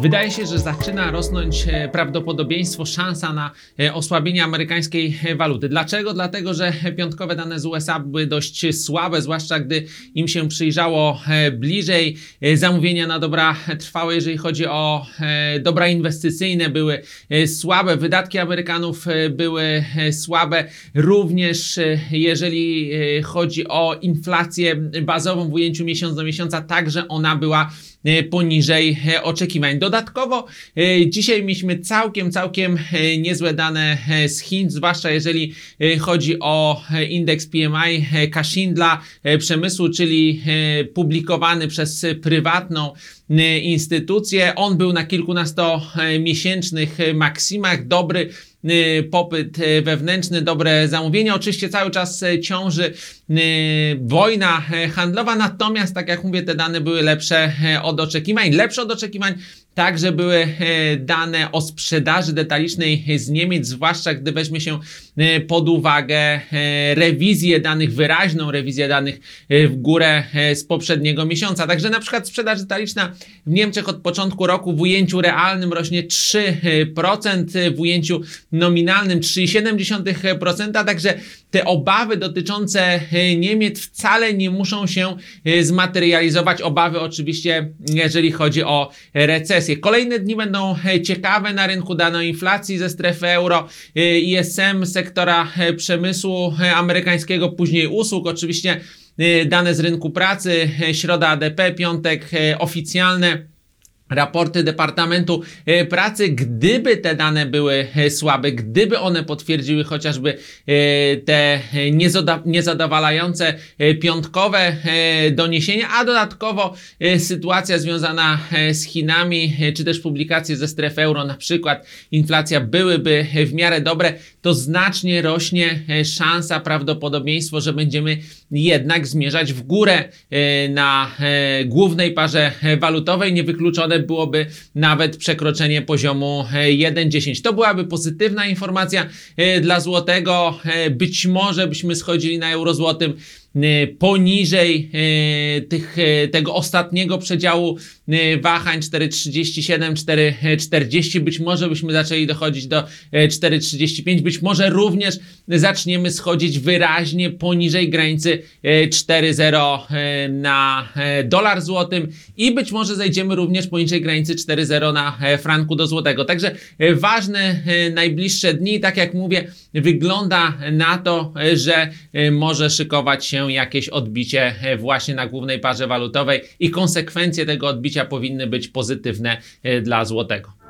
Wydaje się, że zaczyna rosnąć e, prawdopodobieństwo, szansa na e, osłabienie amerykańskiej e, waluty. Dlaczego? Dlatego, że piątkowe dane z USA były dość słabe, zwłaszcza gdy im się przyjrzało bliżej. Zamówienia na dobra trwałe, jeżeli chodzi o dobra inwestycyjne, były słabe. Wydatki Amerykanów były słabe. Również jeżeli chodzi o inflację bazową w ujęciu miesiąc do miesiąca, także ona była poniżej oczekiwań. Dodatkowo e, dzisiaj mieliśmy całkiem, całkiem e, niezłe dane e, z Chin, zwłaszcza jeżeli chodzi o indeks PMI Kashindla przemysłu, czyli publikowany przez prywatną e, instytucję. On był na kilkunastomiesięcznych e, maksimach, dobry y, popyt y, wewnętrzny, dobre zamówienia. Oczywiście cały czas y, ciąży y, wojna y, handlowa, natomiast tak jak mówię, te dane były lepsze y, od oczekiwań. Lepsze od oczekiwań także były y, dane o sprzedaży detalicznej z Niemiec, zwłaszcza gdy weźmie się y, pod uwagę y, rewizję danych, wyraźną rewizję danych y, w górę y, z poprzedniego miesiąca. Także na przykład sprzedaż detaliczna w Niemczech od początku roku w ujęciu realnym rośnie 3%, w ujęciu nominalnym 3,7%, także te obawy dotyczące e, Niemiec wcale nie muszą się e, zmaterializować. Obawy oczywiście, jeżeli chodzi o recesję. Kolejne dni będą e, ciekawe na rynku dano inflacji ze strefy euro, ISM sektora przemysłu amerykańskiego, później usług, oczywiście dane z rynku pracy, e, środa ADP, piątek e, oficjalne raporty Departamentu e, Pracy, gdyby te dane były e, słabe, gdyby one potwierdziły chociażby e, te niezadowalające piątkowe doniesienia, a dodatkowo sytuacja związana z Chinami, czy też publikacje ze strefy euro, na przykład inflacja byłyby w miarę dobre, to znacznie rośnie szansa, prawdopodobieństwo, że będziemy jednak zmierzać w górę na głównej parze walutowej. Niewykluczone byłoby nawet przekroczenie poziomu e, 1,10. To byłaby pozytywna informacja e, dla złotego. E, Być może byśmy schodzili na euro złotym e, poniżej e, tych, e, tego ostatniego przedziału wahań 4,37, 4,40. Być może byśmy zaczęli dochodzić do e, 4,35. Być może również zaczniemy schodzić wyraźnie poniżej granicy e, 4,0 e, na dolar złotym i być może zejdziemy również poniżej granicy 4,0 na franku do złotego. Także ważne najbliższe dni, tak jak mówię, wygląda na to, że może szykować się jakieś odbicie e, właśnie na głównej parze walutowej i konsekwencje tego odbicia powinny być pozytywne e, dla złotego.